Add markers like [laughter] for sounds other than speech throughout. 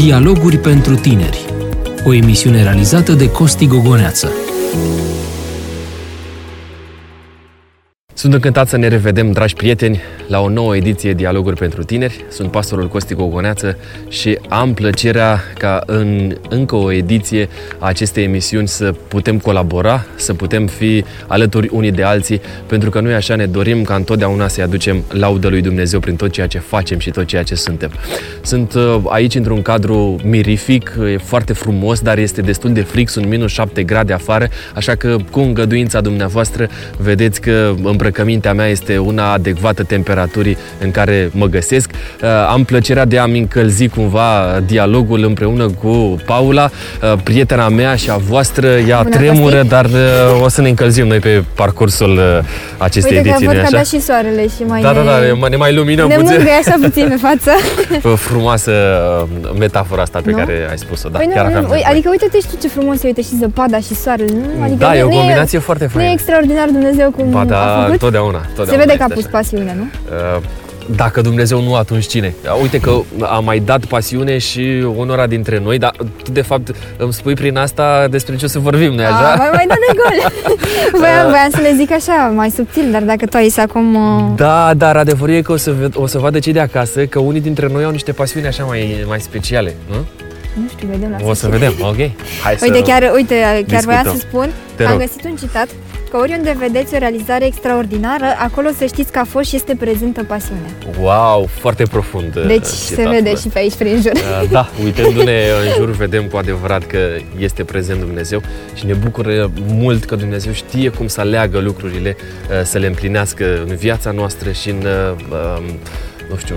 Dialoguri pentru tineri. O emisiune realizată de Costi Gogoneață. Sunt încântat să ne revedem, dragi prieteni, la o nouă ediție Dialoguri pentru Tineri. Sunt pastorul Costi Gogoneață și am plăcerea ca în încă o ediție a acestei emisiuni să putem colabora, să putem fi alături unii de alții, pentru că noi așa ne dorim ca întotdeauna să-i aducem laudă lui Dumnezeu prin tot ceea ce facem și tot ceea ce suntem. Sunt uh, aici într-un cadru mirific, e foarte frumos, dar este destul de fric, sunt minus 7 grade afară, așa că cu îngăduința dumneavoastră vedeți că îmbrăcămintea mea este una adecvată temperaturii temperaturii în care mă găsesc. Uh, am plăcerea de a-mi încălzi cumva dialogul împreună cu Paula, uh, prietena mea și a voastră. Ea Bună tremură, păstii. dar uh, o să ne încălzim noi pe parcursul acestei Uite ediții. Uite că văd că și soarele și mai Da, da, da, ne mai luminăm ne puțin. Ne așa puțin pe față. [laughs] Frumoasă metafora asta pe nu? care ai spus-o. Da, păi chiar nu, nu, adică uite-te și tu ce frumos se uite și zăpada și soarele. Nu? Adică da, e o combinație e, foarte faină. Nu e extraordinar Dumnezeu cum ba, da, a făcut? Totdeauna, totdeauna Se vede că a pus pasiune, nu? Uh, dacă Dumnezeu nu, atunci cine? Uite că a mai dat pasiune și onora dintre noi, dar tu de fapt îmi spui prin asta despre ce o să vorbim, nu așa? Mai, mai dat de gol! [laughs] voiam, voiam să le zic așa, mai subtil, dar dacă tu ai să acum... Uh... Da, dar adevărul e că o să, o să vadă cei de acasă că unii dintre noi au niște pasiuni așa mai, mai speciale, nu? Nu știu, vedem la O să vedem, [laughs] ok? Hai uite, să chiar, uite, chiar discutăm. voiam să spun, Te am rog. găsit un citat că oriunde vedeți o realizare extraordinară, acolo să știți că a fost și este prezentă pasiunea. Wow, foarte profund. Deci se vede și pe aici prin jur. Da, uitându-ne în jur, vedem cu adevărat că este prezent Dumnezeu și ne bucură mult că Dumnezeu știe cum să aleagă lucrurile, să le împlinească în viața noastră și în, nu știu,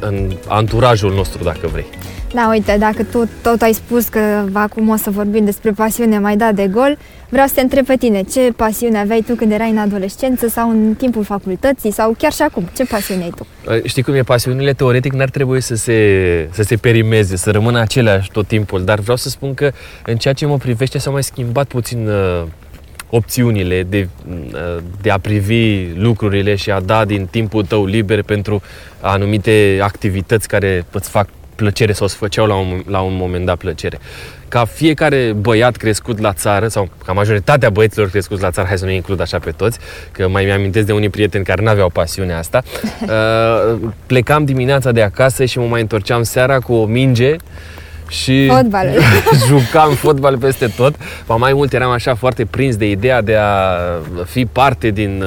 în anturajul nostru, dacă vrei. Da, uite, dacă tu tot ai spus că acum o să vorbim despre pasiune mai dat de gol, vreau să te întreb pe tine, ce pasiune aveai tu când erai în adolescență sau în timpul facultății sau chiar și acum, ce pasiune ai tu? Știi cum e, pasiunile teoretic n-ar trebui să se, să se perimeze, să rămână aceleași tot timpul, dar vreau să spun că în ceea ce mă privește s-au mai schimbat puțin uh, opțiunile de, uh, de a privi lucrurile și a da din timpul tău liber pentru anumite activități care îți fac plăcere sau îți făceau la un, la un moment dat plăcere. Ca fiecare băiat crescut la țară, sau ca majoritatea băieților crescuți la țară, hai să nu includ așa pe toți, că mai mi-amintesc de unii prieteni care nu aveau pasiunea asta, [laughs] uh, plecam dimineața de acasă și mă mai întorceam seara cu o minge și fotbal. [laughs] jucam fotbal peste tot. Ba mai mult eram așa foarte prins de ideea de a fi parte din,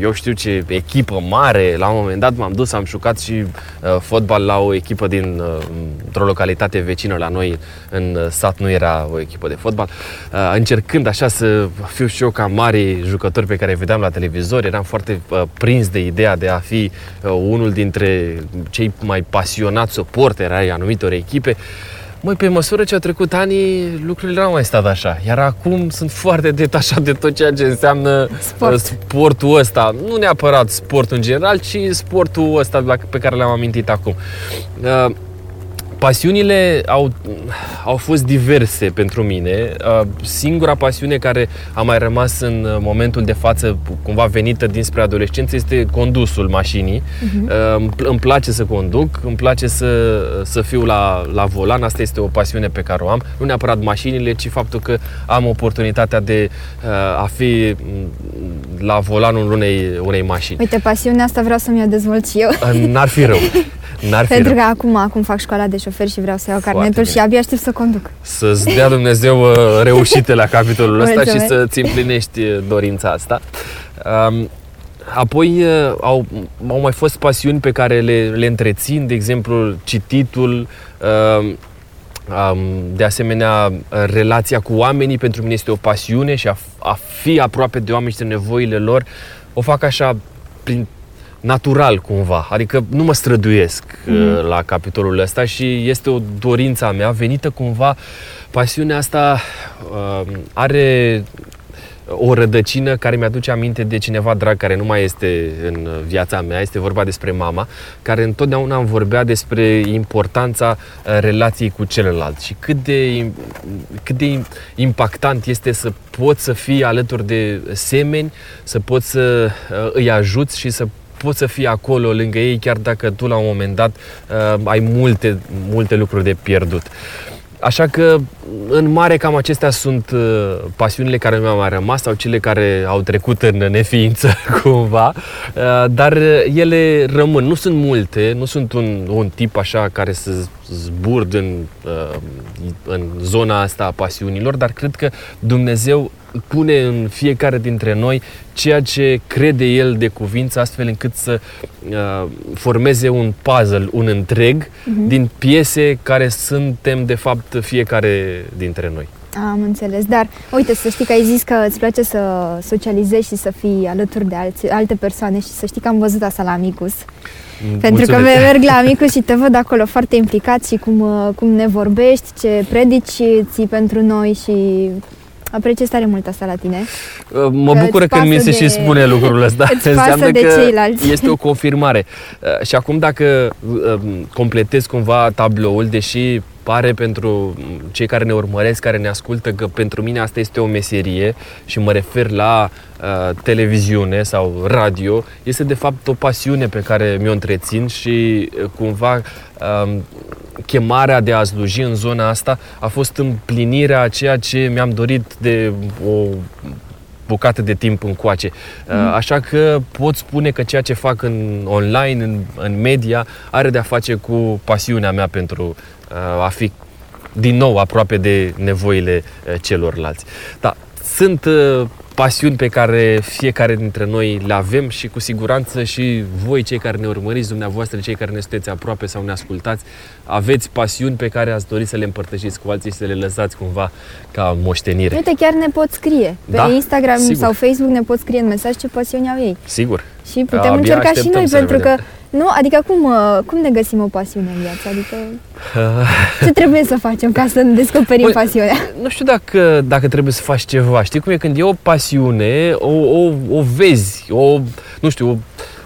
eu știu ce, echipă mare. La un moment dat m-am dus, am jucat și uh, fotbal la o echipă din, uh, într-o localitate vecină la noi, în sat nu era o echipă de fotbal. Uh, încercând așa să fiu și eu ca mari jucători pe care îi vedeam la televizor, eram foarte uh, prins de ideea de a fi uh, unul dintre cei mai pasionați suporteri ai anumitor echipe. Măi, pe măsură ce au trecut ani, lucrurile n-au mai stat așa. Iar acum sunt foarte detașat de tot ceea ce înseamnă Sport. sportul ăsta. Nu neapărat sportul în general, ci sportul ăsta pe care l-am amintit acum. Uh, pasiunile au, au fost diverse pentru mine. Singura pasiune care a mai rămas în momentul de față, cumva venită dinspre adolescență, este condusul mașinii. Uh-huh. Îmi place să conduc, îmi place să, să fiu la, la volan, asta este o pasiune pe care o am. Nu neapărat mașinile, ci faptul că am oportunitatea de a fi la volanul unei, unei mașini. Uite, pasiunea asta vreau să mi-o dezvolt și eu. N-ar fi rău. [laughs] N-ar fi Pentru rău. că acum, acum fac școala de șofer și vreau să iau carnetul și abia aștept să conduc. Să-ți dea Dumnezeu uh, reușite la capitolul ăsta și Mulțumesc. să-ți împlinești uh, dorința asta. Um, Apoi uh, au, au mai fost pasiuni pe care le, le întrețin, de exemplu cititul, um, um, de asemenea relația cu oamenii pentru mine este o pasiune și a, a fi aproape de oameni și de nevoile lor o fac așa prin natural cumva, adică nu mă străduiesc mm. la capitolul ăsta și este o dorință a mea venită cumva, pasiunea asta uh, are o rădăcină care mi-aduce aminte de cineva drag care nu mai este în viața mea, este vorba despre mama, care întotdeauna îmi vorbea despre importanța uh, relației cu celălalt și cât de, cât de impactant este să poți să fii alături de semeni, să poți să uh, îi ajuți și să poți să fii acolo lângă ei, chiar dacă tu la un moment dat uh, ai multe, multe lucruri de pierdut. Așa că, în mare, cam acestea sunt uh, pasiunile care mi-au mai rămas sau cele care au trecut în neființă, [laughs] cumva, uh, dar ele rămân. Nu sunt multe, nu sunt un, un tip așa care să zburd în, uh, în zona asta a pasiunilor, dar cred că Dumnezeu pune în fiecare dintre noi ceea ce crede El de cuvință, astfel încât să uh, formeze un puzzle, un întreg uh-huh. din piese care suntem, de fapt, fiecare dintre noi. Am înțeles, dar uite, să știi că ai zis că îți place să socializezi și să fii alături de alți, alte persoane și să știi că am văzut asta la Amicus. Pentru că merg la Amicus și te văd acolo foarte implicat și cum, uh, cum ne vorbești, ce predici ții pentru noi și Apreciez tare mult asta la tine. Uh, mă bucură când mi se de... și spune lucrul ăsta. [laughs] Înseamnă de că ceilalți. este o confirmare. Uh, și acum dacă completez cumva tabloul, deși pare pentru cei care ne urmăresc, care ne ascultă, că pentru mine asta este o meserie și mă refer la uh, televiziune sau radio, este de fapt o pasiune pe care mi-o întrețin și uh, cumva uh, chemarea de a sluji în zona asta a fost împlinirea a ceea ce mi-am dorit de o bucată de timp încoace. Mm. Așa că pot spune că ceea ce fac în online, în, în media, are de-a face cu pasiunea mea pentru uh, a fi din nou aproape de nevoile uh, celorlalți. Da, sunt pasiuni pe care fiecare dintre noi le avem și cu siguranță și voi, cei care ne urmăriți, dumneavoastră, cei care ne sunteți aproape sau ne ascultați, aveți pasiuni pe care ați dori să le împărtășiți cu alții și să le lăsați cumva ca moștenire. Uite, chiar ne pot scrie. Pe da? Instagram Sigur. sau Facebook ne pot scrie în mesaj ce pasiuni au ei. Sigur. Și putem Abia încerca și noi, pentru că nu? Adică cum, uh, cum ne găsim o pasiune în viață? Adică [laughs] ce trebuie să facem ca să ne descoperim Bă, pasiunea? Nu știu dacă, dacă trebuie să faci ceva. Știi cum e când e o pasiune, o, o, o vezi, o, nu știu, o,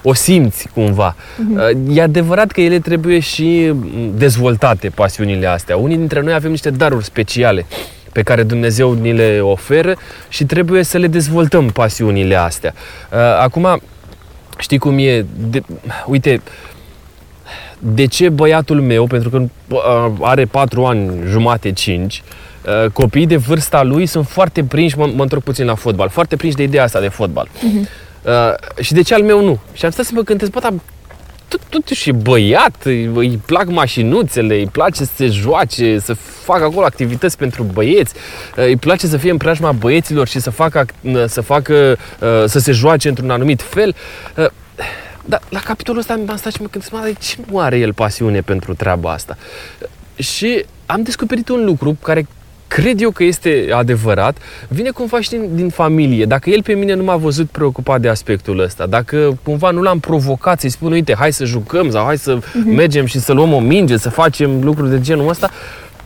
o simți cumva. Uh-huh. E adevărat că ele trebuie și dezvoltate, pasiunile astea. Unii dintre noi avem niște daruri speciale pe care Dumnezeu ni le oferă și trebuie să le dezvoltăm pasiunile astea. Uh, acum, Știi cum e? De, uite, de ce băiatul meu, pentru că are 4 ani, jumate, 5, copiii de vârsta lui sunt foarte prinși, mă, mă întorc puțin la fotbal, foarte prinși de ideea asta de fotbal. Uh-huh. Uh, și de ce al meu nu? Și am stat să mă cântez, bă, dar totuși e băiat, îi plac mașinuțele, îi place să se joace, să facă acolo activități pentru băieți, îi place să fie în preajma băieților și să facă, să, facă, să se joace într-un anumit fel. Dar la capitolul ăsta am stat și mă gândesc, de ce nu are el pasiune pentru treaba asta? Și am descoperit un lucru care cred eu că este adevărat, vine cumva și din, din familie. Dacă el pe mine nu m-a văzut preocupat de aspectul ăsta, dacă cumva nu l-am provocat să-i spun, uite, hai să jucăm sau hai să uh-huh. mergem și să luăm o minge, să facem lucruri de genul ăsta,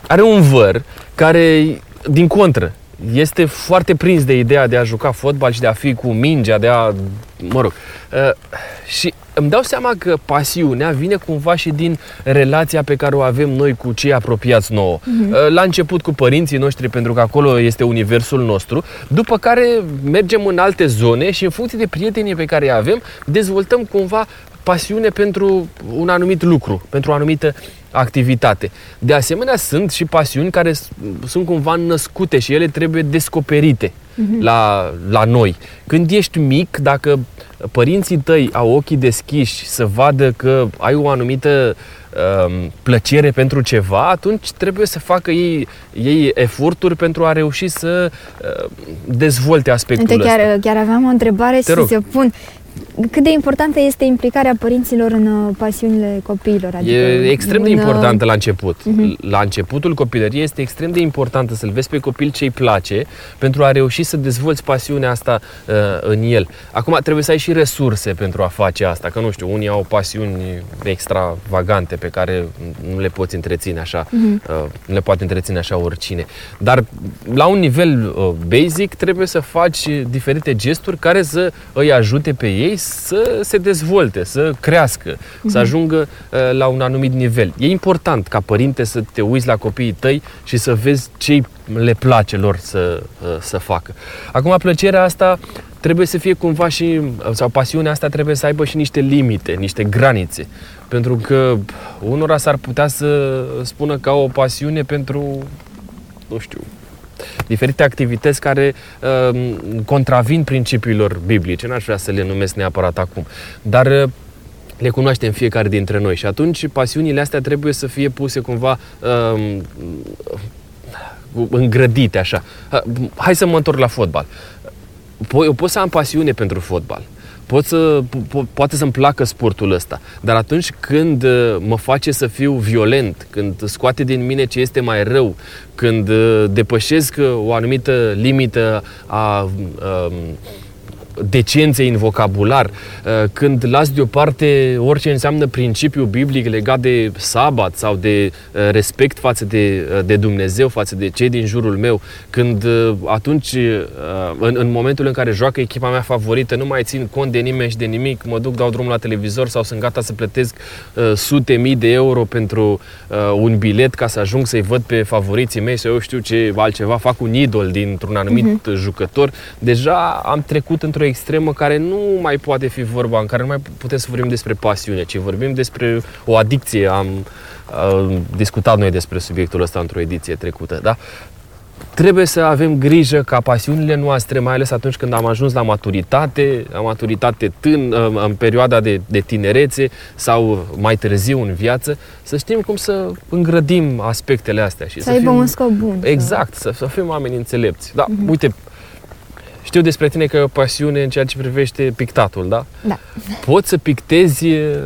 are un văr care, din contră, este foarte prins de ideea de a juca fotbal și de a fi cu mingea, de a, mă rog, uh, și îmi dau seama că pasiunea vine cumva și din relația pe care o avem noi cu cei apropiați nouă. Uh-huh. La început cu părinții noștri, pentru că acolo este universul nostru, după care mergem în alte zone și în funcție de prietenii pe care îi avem, dezvoltăm cumva pasiune pentru un anumit lucru, pentru o anumită activitate. De asemenea, sunt și pasiuni care sunt cumva născute și ele trebuie descoperite uh-huh. la, la noi. Când ești mic, dacă părinții tăi au ochii deschiși să vadă că ai o anumită um, plăcere pentru ceva, atunci trebuie să facă ei, ei eforturi pentru a reuși să uh, dezvolte aspectul Uite, chiar, ăsta. Chiar aveam o întrebare Te și rog. se pun cât de importantă este implicarea părinților în uh, pasiunile copiilor? Adică e extrem de uh, importantă la început. Uh-huh. La începutul copilăriei este extrem de importantă să-l vezi pe copil ce-i place pentru a reuși să dezvolți pasiunea asta uh, în el. Acum trebuie să ai și resurse pentru a face asta, că nu știu, unii au pasiuni extravagante pe care nu le poți întreține așa, uh-huh. uh, nu le poate întreține așa oricine. Dar la un nivel uh, basic trebuie să faci diferite gesturi care să îi ajute pe ei să se dezvolte, să crească, uh-huh. să mhm. ajungă uh, la un anumit nivel. E important ca părinte să te uiți la copiii tăi și să vezi ce le place lor să, uh, să facă. Acum, plăcerea asta trebuie să fie cumva și, sau pasiunea asta trebuie să aibă și niște limite, niște granițe. Pentru că unora s-ar putea să spună ca o pasiune pentru, nu știu, diferite activități care uh, contravin principiilor biblice. N-aș vrea să le numesc neapărat acum. Dar uh, le cunoaștem fiecare dintre noi și atunci pasiunile astea trebuie să fie puse cumva uh, îngrădite așa. Uh, hai să mă întorc la fotbal. Eu pot să am pasiune pentru fotbal. Pot să, po- poate să-mi placă sportul ăsta, dar atunci când uh, mă face să fiu violent, când scoate din mine ce este mai rău, când uh, depășesc uh, o anumită limită a, a decenței în vocabular, uh, când las deoparte orice înseamnă principiu biblic legat de sabat sau de uh, respect față de, uh, de Dumnezeu, față de cei din jurul meu, când atunci, în, în momentul în care joacă echipa mea favorită, nu mai țin cont de nimeni și de nimic, mă duc, dau drumul la televizor sau sunt gata să plătesc sute mii de euro pentru un bilet ca să ajung să-i văd pe favoriții mei sau eu știu ce altceva, fac un idol dintr-un anumit uh-huh. jucător, deja am trecut într-o extremă care nu mai poate fi vorba, în care nu mai putem să vorbim despre pasiune, ci vorbim despre o adicție. Am uh, discutat noi despre subiectul ăsta într-o ediție trecută, da? Trebuie să avem grijă ca pasiunile noastre, mai ales atunci când am ajuns la maturitate, la maturitate tân, în perioada de, de tinerețe sau mai târziu în viață, să știm cum să îngrădim aspectele astea. Și să, să aibă fim, un scop bun. Exact, să, să fim oameni înțelepți. Da, uh-huh. uite, știu despre tine că e o pasiune în ceea ce privește pictatul, da? Da. Poți să pictezi uh,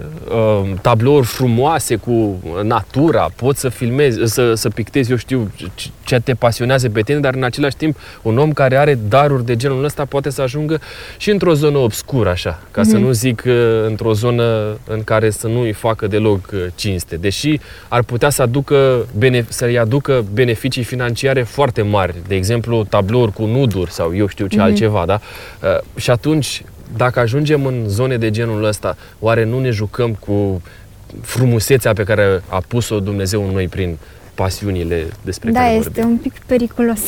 tablouri frumoase cu natura, poți să filmezi, să, să pictezi, eu știu, ce te pasionează pe tine, dar în același timp un om care are daruri de genul ăsta poate să ajungă și într-o zonă obscură, așa, ca mm-hmm. să mhm. nu zic uh, într-o zonă în care să nu îi facă deloc uh, cinste, deși ar putea să aducă, să-i aducă beneficii financiare foarte mari, de exemplu tablouri cu nuduri sau eu știu ce mm-hmm altceva, da? Uh, și atunci, dacă ajungem în zone de genul ăsta, oare nu ne jucăm cu frumusețea pe care a pus-o Dumnezeu în noi prin pasiunile despre da, care vorbim. Da, este un pic periculos.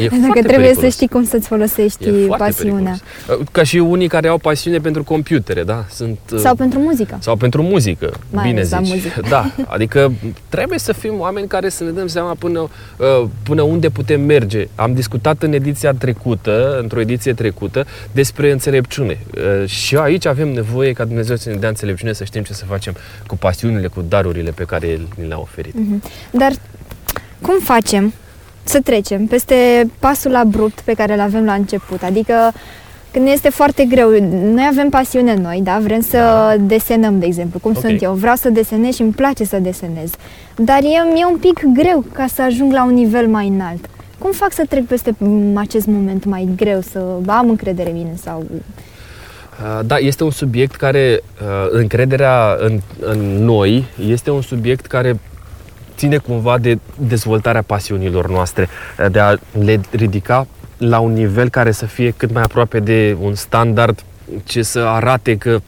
E Pentru că trebuie periculos. să știi cum să-ți folosești e pasiunea. Periculos. Ca și unii care au pasiune pentru computere, da? Sunt, uh, sau pentru muzică. Sau pentru muzică, Mai bine zici. Muzică. [laughs] Da, adică trebuie să fim oameni care să ne dăm seama până, uh, până unde putem merge. Am discutat în ediția trecută, într-o ediție trecută, despre înțelepciune. Uh, și aici avem nevoie ca Dumnezeu să ne dea înțelepciune, să știm ce să facem cu pasiunile, cu darurile pe care El ni le-a oferit. Mm-hmm. Dar cum facem să trecem peste pasul abrupt pe care îl avem la început? Adică când este foarte greu, noi avem pasiune noi, da? Vrem să da. desenăm, de exemplu, cum okay. sunt eu. Vreau să desenez și îmi place să desenez. Dar e, e un pic greu ca să ajung la un nivel mai înalt. Cum fac să trec peste acest moment mai greu, să am încredere în mine sau... Uh, da, este un subiect care, uh, încrederea în, în noi, este un subiect care ține cumva de dezvoltarea pasiunilor noastre, de a le ridica la un nivel care să fie cât mai aproape de un standard ce să arate că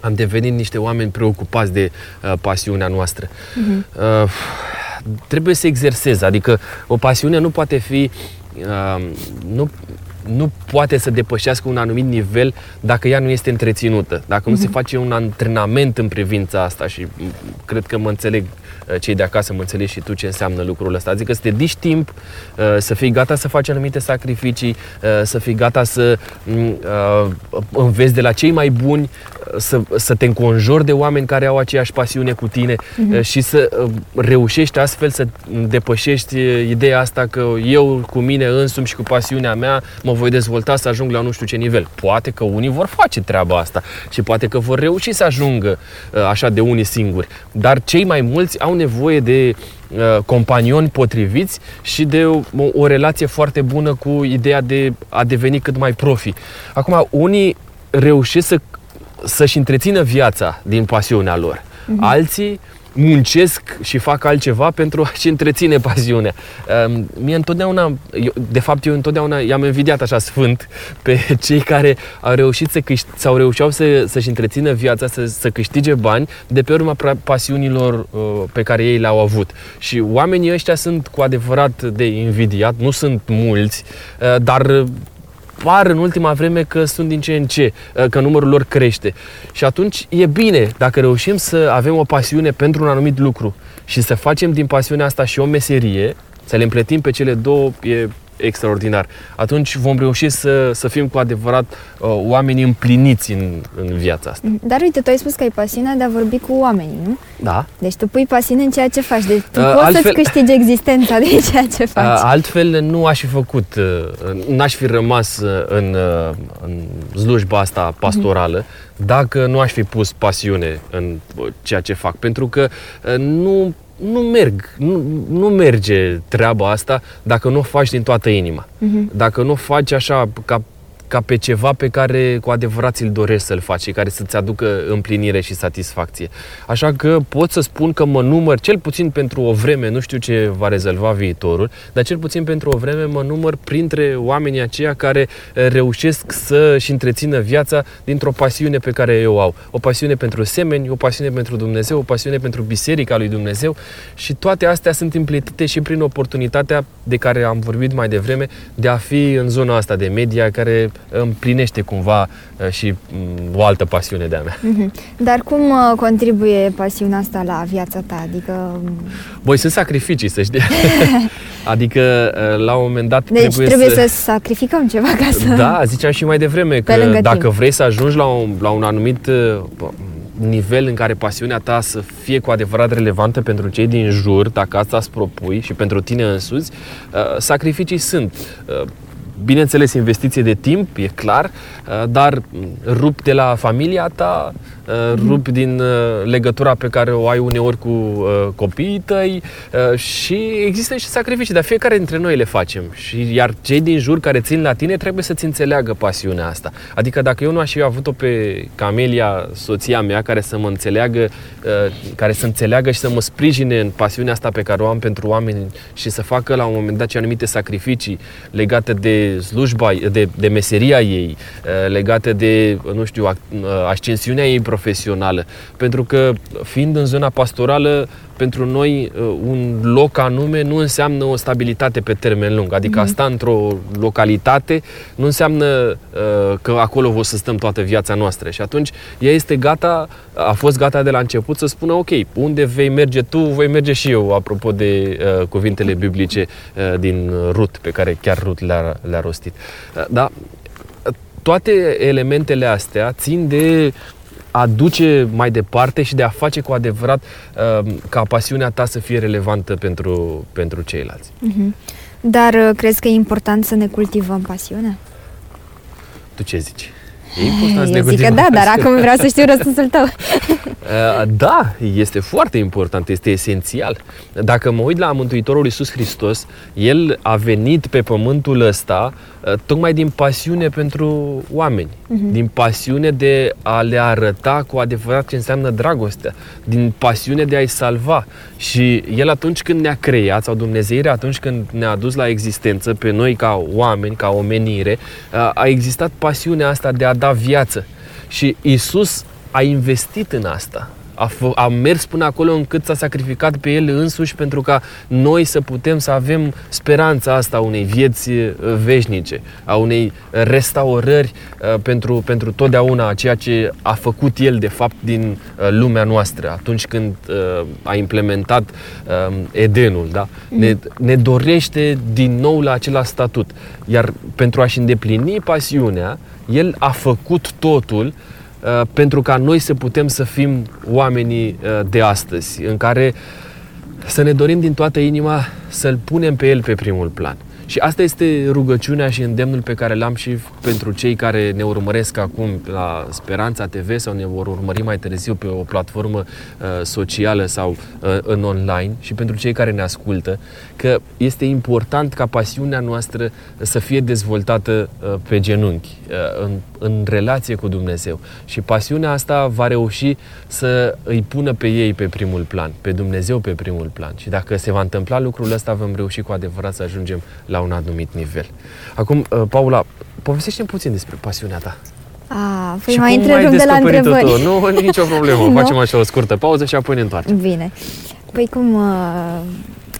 am devenit niște oameni preocupați de uh, pasiunea noastră. Uh-huh. Uh, trebuie să exersez, adică o pasiune nu poate fi uh, nu, nu poate să depășească un anumit nivel dacă ea nu este întreținută, dacă uh-huh. nu se mhm. face un antrenament în privința asta și cred că mă înțeleg uh, cei de acasă, mă înțelegi și tu ce înseamnă lucrul ăsta. Adică să te dici timp, uh, să fii gata să faci anumite sacrificii, uh, să fii gata să mm, înveți de la cei mai buni, să, să te înconjori de oameni care au aceeași pasiune cu tine uh-huh. și să reușești astfel să depășești ideea asta că eu cu mine însumi și cu pasiunea mea mă voi dezvolta să ajung la nu știu ce nivel. Poate că unii vor face treaba asta și poate că vor reuși să ajungă uh, așa de unii singuri. Dar cei mai mulți au nevoie de uh, companioni potriviți și de o, o relație foarte bună cu ideea de a deveni cât mai profi. Acum, unii reușesc să, să-și întrețină viața din pasiunea lor. Uh-huh. Alții muncesc și fac altceva pentru a-și întreține pasiunea. Mie întotdeauna, eu, de fapt eu întotdeauna i-am invidiat așa sfânt pe cei care au reușit să câș- sau reușeau să, să-și întrețină viața, să, să câștige bani de pe urma pasiunilor uh, pe care ei le-au avut. Și oamenii ăștia sunt cu adevărat de invidiat, nu sunt mulți, uh, dar par în ultima vreme că sunt din ce în ce, uh, că numărul lor crește. Și atunci e bine dacă reușim să avem o pasiune pentru un anumit lucru și să facem din pasiunea asta și o meserie, să le împletim pe cele două, e extraordinar. Atunci vom reuși să, să fim cu adevărat uh, oameni împliniți în, în viața asta. Dar uite, tu ai spus că ai pasiunea de a vorbi cu oamenii, nu? Da. Deci tu pui pasiune în ceea ce faci. Deci tu Uh, poți altfel- să-ți câștigi existența de [laughs] ceea ce faci. Uh, altfel nu aș fi făcut, uh, n-aș fi rămas uh, în, uh, în slujba asta pastorală dacă nu aș fi pus pasiune în uh, ceea ce fac. Pentru că uh, nu, nu merg, nu, nu merge treaba asta dacă nu o faci din toată inima. Mhm. Dacă nu o faci așa ca ca pe ceva pe care cu adevărat ți-l dorești să-l faci și care să-ți aducă împlinire și satisfacție. Așa că pot să spun că mă număr, cel puțin pentru o vreme, nu știu ce va rezolva viitorul, dar cel puțin pentru o vreme mă număr printre oamenii aceia care eh, reușesc să-și întrețină viața dintr-o pasiune pe care eu o au. O pasiune pentru semeni, o pasiune pentru Dumnezeu, o pasiune pentru Biserica lui Dumnezeu și toate astea sunt împletite și prin oportunitatea de care am vorbit mai devreme de a fi în zona asta de media care împlinește cumva uh, și mm, o altă pasiune de-a mea. Mhm. Dar cum uh, contribuie pasiunea asta la viața ta? Adică, Voi sunt sacrificii, să știi. [laughs] adică, uh, la un moment dat deci trebuie, trebuie, să... să sacrificăm ceva ca să... Da, ziceam și mai devreme Pe că lângă dacă timp. vrei să ajungi la un, la un anumit uh, nivel în care pasiunea ta să fie cu adevărat relevantă pentru cei din jur, dacă asta îți propui și pentru tine însuți, uh, sacrificii sunt. Uh, Bineînțeles, investiție de timp, e clar, uh, dar mm, rup de la familia ta, uh, rup din uh, legătura pe care o ai uneori cu uh, copiii tăi uh, și există și sacrificii, dar fiecare dintre noi le facem. Și iar cei din jur care țin la tine trebuie să-ți înțeleagă pasiunea asta. Adică dacă eu nu aș fi avut-o pe Camelia, soția mea, care să mă înțeleagă, uh, care să înțeleagă și să mă sprijine în pasiunea asta pe care o am pentru oameni și să facă la un moment dat și anumite sacrificii legate de slujba, de, de meseria ei, uh, legate de, nu știu, ac- uh, ascensiunea ei profesională. Pentru că fiind în zona pastorală, pentru noi uh, un loc anume nu înseamnă o stabilitate pe termen lung. Adică a sta într-o localitate nu înseamnă uh, că acolo o să stăm toată viața noastră. Și atunci ea este gata, a fost gata de la început să spună ok, unde vei merge tu, voi merge și eu, apropo de uh, cuvintele biblice uh, din Rut, pe care chiar Rut le-a, le-a rostit. Uh, da, toate elementele astea țin de a duce mai departe și de a face cu adevărat uh, ca pasiunea ta să fie relevantă pentru, pentru ceilalți. Mhm. Dar uh, crezi că e important să ne cultivăm pasiunea? Tu ce zici? E important să ne Eu zic că cultivăm da, dar pasiunea. acum vreau să știu [laughs] răspunsul tău. Uh, Da, este foarte important, este esențial. Dacă mă uit la Mântuitorul Iisus Hristos, El a venit pe pământul ăsta uh, tocmai din pasiune pentru oameni, din pasiune de a le arăta cu adevărat ce înseamnă dragostea, din pasiune de a-i salva. Și El atunci când ne-a creat, sau Dumnezeirea atunci când ne-a adus la existență pe noi ca oameni, ca omenire, uh, a existat pasiunea asta de a da viață. Și Isus a investit în asta. A, f- a mers până acolo încât s-a sacrificat pe el însuși pentru ca noi să putem să avem speranța asta a unei vieți uh, veșnice, a unei restaurări uh, pentru, pentru totdeauna a ceea ce a făcut el de fapt din uh, lumea noastră atunci când uh, a implementat uh, Edenul. Da? Ne, ne dorește din nou la același statut. Iar pentru a-și îndeplini pasiunea, el a făcut totul uh, pentru ca noi să putem să fim oamenii uh, de astăzi, în care să ne dorim din toată inima să-L punem pe El pe primul plan. Și asta este rugăciunea și îndemnul pe care l-am și pentru cei care ne urmăresc acum la Speranța TV sau ne vor urmări mai târziu pe o platformă uh, socială sau uh, în online și pentru cei care ne ascultă, că este important ca pasiunea noastră să fie dezvoltată uh, pe genunchi, uh, în, în relație cu Dumnezeu. Și pasiunea asta va reuși să îi pună pe ei pe primul plan, pe Dumnezeu pe primul plan. Și dacă se va întâmpla lucrul ăsta, vom reuși cu adevărat să ajungem la un anumit nivel. Acum, uh, Paula, povestește puțin despre pasiunea ta. A, păi și mai cum ai întrebăm de la descoperit-o întrebări. Tu? Nu, nicio problemă. [laughs] Nu? Facem așa o scurtă pauză și apoi ne întoarcem. Bine. Păi cum... Uh,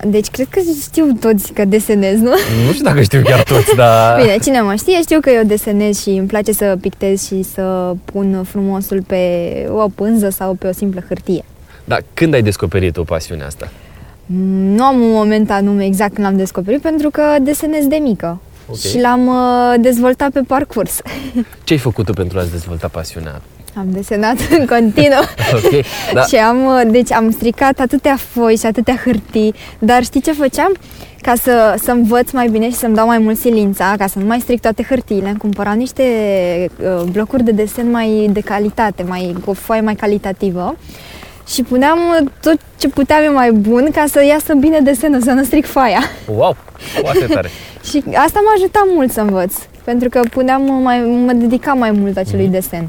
Deci cred că știu toți că desenez, nu? [laughs] Nu știu dacă știu chiar toți, dar... [laughs] Bine, cine mă știe, știu că eu desenez și îmi place să pictez și să pun frumosul pe o pânză sau pe o simplă hârtie. Dar când ai descoperit o pasiune asta? Mm, Nu am un moment anume exact când l-am descoperit, pentru că desenez de mică. Ok. Și l-am uh, dezvoltat pe parcurs. [laughs] Ce ai făcut tu pentru a-ți dezvolta pasiunea? Am desenat în continuu. [laughs] Ok, da. Și am, uh, deci am stricat atâtea foi și atâtea hârtii, dar știi ce făceam? Ca să, să învăț mai bine și să-mi dau mai mult silința, ca să nu mai stric toate hârtiile, îmi cumpăram niște uh, blocuri de desen mai de calitate, mai, cu o foaie mai calitativă și puneam uh, tot ce puteam eu mai bun ca să iasă bine desenul, să nu stric foaia. Wow, foarte tare. [laughs] Și asta m-a ajutat mult să învăț, pentru că puneam uh, mai, mă dedicam mai mult acelui Mhm. desen.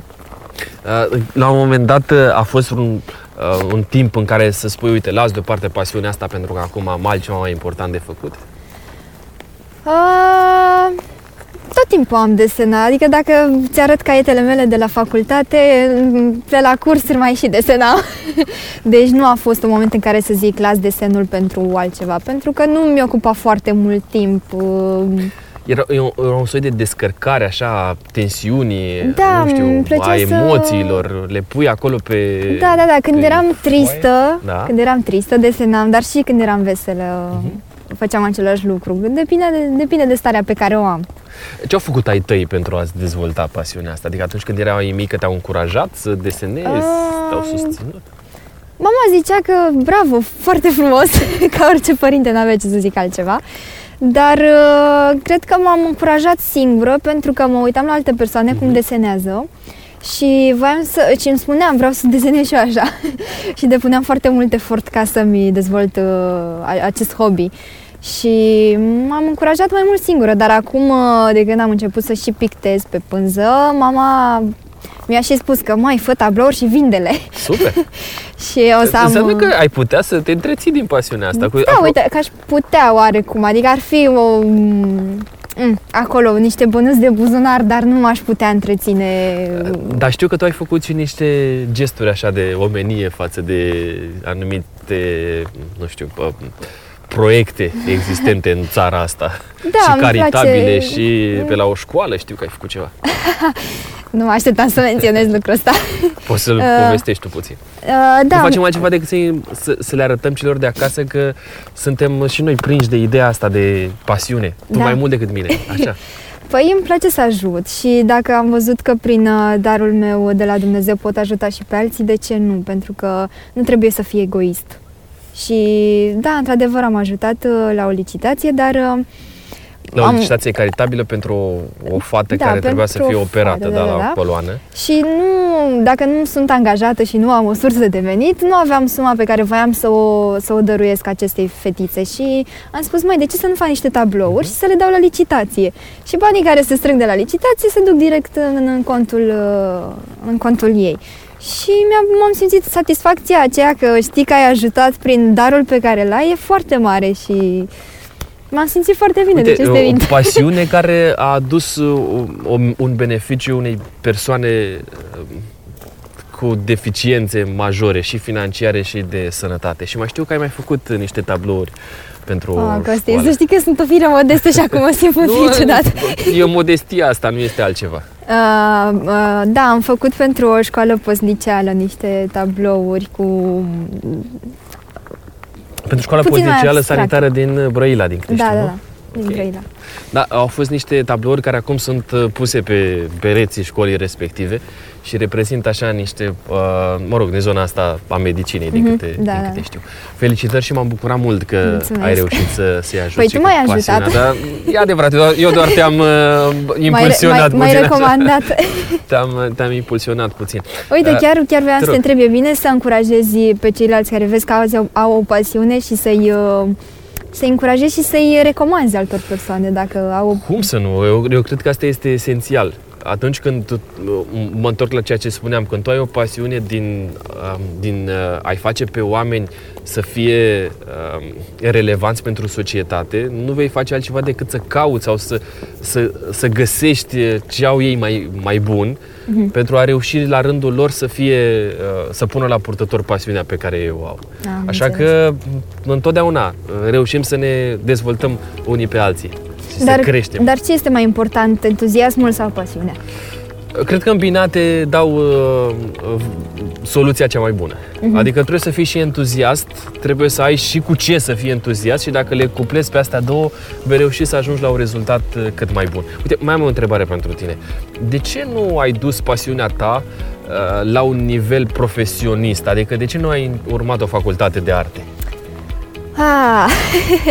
Uh, La un moment dat uh, a fost un, uh, un timp în care să spui, uite, las deoparte pasiunea asta pentru că acum am altceva mai important de făcut. Uh, tot timpul am desenat, adică dacă ți arăt caietele mele de la facultate, de la cursuri mai și desenam. [laughs] Deci nu a fost un moment în care să zic las desenul pentru altceva, pentru că nu mi ocupa foarte mult timp. uh, Era, era un- era un soi de descărcare așa a tensiunii, Da, nu știu, îmi plăcea a să- emoțiilor, le pui acolo pe... Da, da, da, când pe eram foaie. tristă, Da. când eram tristă desenam, dar și când eram veselă făceam același lucru. Depinde de, depinde de starea pe care o am. Ce au făcut ai tăi pentru a-ți dezvolta pasiunea asta? Adică atunci când erai mică te-au încurajat să desenezi, Ah. te-au susținut? Mama zicea că bravo, foarte frumos, [laughs] ca orice părinte n-avea ce să zic altceva. Dar uh, cred că m-am încurajat singură pentru că mă uitam la alte persoane cum desenează și voiam să, și îmi spuneam, vreau să desenez și eu așa. [laughs] și depuneam foarte mult efort ca să-mi dezvolt uh, a- acest hobby. Și m-am încurajat mai mult singură, dar acum, uh, de când am început să și pictez pe pânză, mama mi-a și spus că mai fă tablouri și vindele. Super! [laughs] și o să am... Înseamnă că ai putea să te întreții din pasiunea asta. Cu, Da, uite, că aș putea oarecum, adică ar fi o, mm, acolo niște bănuți de buzunar, dar nu m-aș putea întreține. Dar știu că tu ai făcut și niște gesturi așa de omenie față de anumite, nu știu, pă, proiecte existente în țara asta. Da, și îmi caritabile place. și pe la o școală știu că ai făcut ceva. [laughs] Nu mă așteptam să menționez lucrul ăsta. Poți să-l [laughs] Uh, povestești tu puțin. Uh, da, Nu facem altceva decât să, să, să le arătăm celor de acasă că suntem și noi prinși de ideea asta de pasiune. Tu Da. mai mult decât mine, așa. [laughs] Păi îmi place să ajut și dacă am văzut că prin uh, darul meu de la Dumnezeu pot ajuta și pe alții, de ce nu? Pentru că nu trebuie să fii egoist. Și da, într-adevăr am ajutat uh, la o licitație, dar uh, La o Am- licitație caritabilă pentru o, o fată Da, care trebuia să pentru fie o operată fată, da, da, la da, da. coloană. Și nu, dacă nu sunt angajată și nu am o sursă de venit, nu aveam suma pe care voiam să o, să o dăruiesc acestei fetițe și am spus, mai de ce să nu fac niște tablouri și să le dau la licitație? Și banii care se strâng de la licitație se duc direct în, în, contul, uh, în contul ei. Și mi-am, m-am simțit satisfacția aceea că știi că ai ajutat prin darul pe care l-ai, e foarte mare și m-am simțit foarte bine, deci este o bine. pasiune [laughs] care a adus uh, o, un beneficiu unei persoane uh, cu deficiențe majore și financiare și de sănătate. Și mai știu că ai mai făcut niște tablouri pentru Ah, Costi, școală. să știi că sunt o fire modestă și acum mă simt puțin ciudat. e modestia asta, nu este altceva. Uh, uh, da, am făcut pentru o școală postliceală niște tablouri cu... Pentru școala Puțin mai postliceală abstract. sanitară din Brăila, din câte da, știu, da, nu? da, din Ok. Brăila. Da, au fost niște tablouri care acum sunt uh, puse pe pereții școlii respective și reprezintă așa niște, uh, mă rog, din zona asta a medicinei, din Mhm, câte, da, din da. câte știu. Felicitări și m-am bucurat mult că Mulțumesc. ai reușit să, să-i ajuți Păi și tu cu m-ai pasiunea, ajutat. Dar e adevărat, eu doar, eu doar te-am uh, Mai, impulsionat mai, mai puțin. recomandat. [laughs] Te-am, te-am impulsionat puțin. Uite, Uh, chiar, chiar vreau te să te rog. întreb, e bine să încurajezi pe ceilalți care vezi că au, au o pasiune și să-i, uh, să-i încurajezi și să-i recomanzi altor persoane dacă au o... Cum să nu? Eu, eu cred că asta este esențial. Atunci când tu, mă întorc la ceea ce spuneam, când tu ai o pasiune din, um, din uh, a-i face pe oameni să fie um, relevanți pentru societate, nu vei face altceva decât să cauți sau să, să, să găsești ce au ei mai, mai bun uh-huh. pentru a reuși la rândul lor să fie, uh, să pună la purtător pasiunea pe care ei o au. Am Așa înțeles. că întotdeauna uh, reușim să ne dezvoltăm unii pe alții și dar, să creștem. dar ce este mai important, entuziasmul sau pasiunea? Cred că îmbinate dau uh, uh, soluția cea mai bună. Mhm. Uh-huh. Adică trebuie să fii și entuziast, trebuie să ai și cu ce să fii entuziast și dacă le cuplezi pe astea două, vei reuși să ajungi la un rezultat uh, cât mai bun. Uite, mai am o întrebare pentru tine. De ce nu ai dus pasiunea ta uh, la un nivel profesionist? Adică de ce nu ai urmat o facultate de arte? Ah,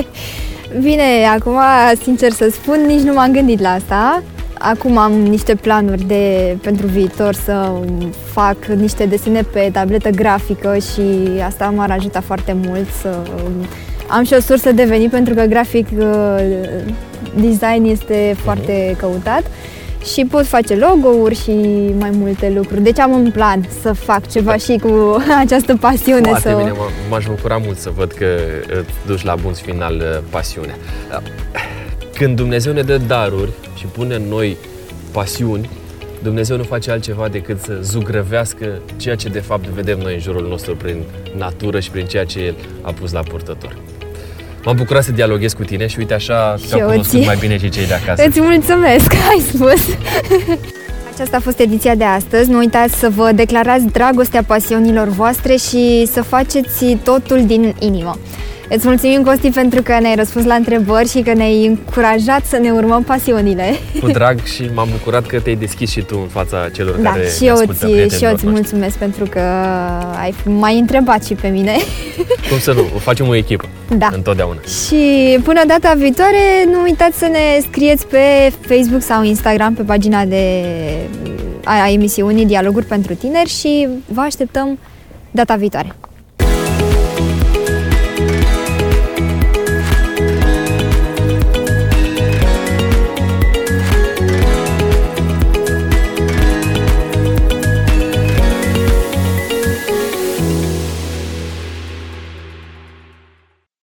[laughs] bine, acum, sincer să spun, nici nu m-am gândit la asta. Acum am niște planuri de, pentru viitor să fac niște desene pe tabletă grafică și asta m-ar ajuta foarte mult să am și o sursă de venit pentru că grafic uh, design este foarte căutat și pot face logo-uri și mai multe lucruri. Deci am un plan să fac ceva și cu [laughs] această pasiune. Foarte să... bine, m- m-aș bucura mult să văd că îți duci la bun final uh, pasiunea. Când Dumnezeu ne dă daruri și pune în noi pasiuni, Dumnezeu nu face altceva decât să zugrăvească ceea ce de fapt vedem noi în jurul nostru prin natură și prin ceea ce El a pus la purtător. M-am bucurat să dialoghez cu tine și uite așa Și te-au eu cunoscut ție. mai bine și cei de acasă. Îți mulțumesc, [laughs] ai spus! Aceasta a fost ediția de astăzi. Nu uitați să vă declarați dragostea pasiunilor voastre și să faceți totul din inimă. Îți mulțumim, Costi, pentru că ne-ai răspuns la întrebări și că ne-ai încurajat să ne urmăm pasiunile. Cu drag și m-am bucurat că te-ai deschis și tu în fața celor Da, care și ne eu, ascultă, ți, și eu prietenilor îți noștri. mulțumesc pentru că ai m-ai întrebat și pe mine. [laughs] Cum să nu? O facem o echipă. Da. Întotdeauna. Și până data viitoare, nu uitați să ne scrieți pe Facebook sau Instagram pe pagina de a, a emisiunii Dialoguri pentru Tineri și vă așteptăm data viitoare.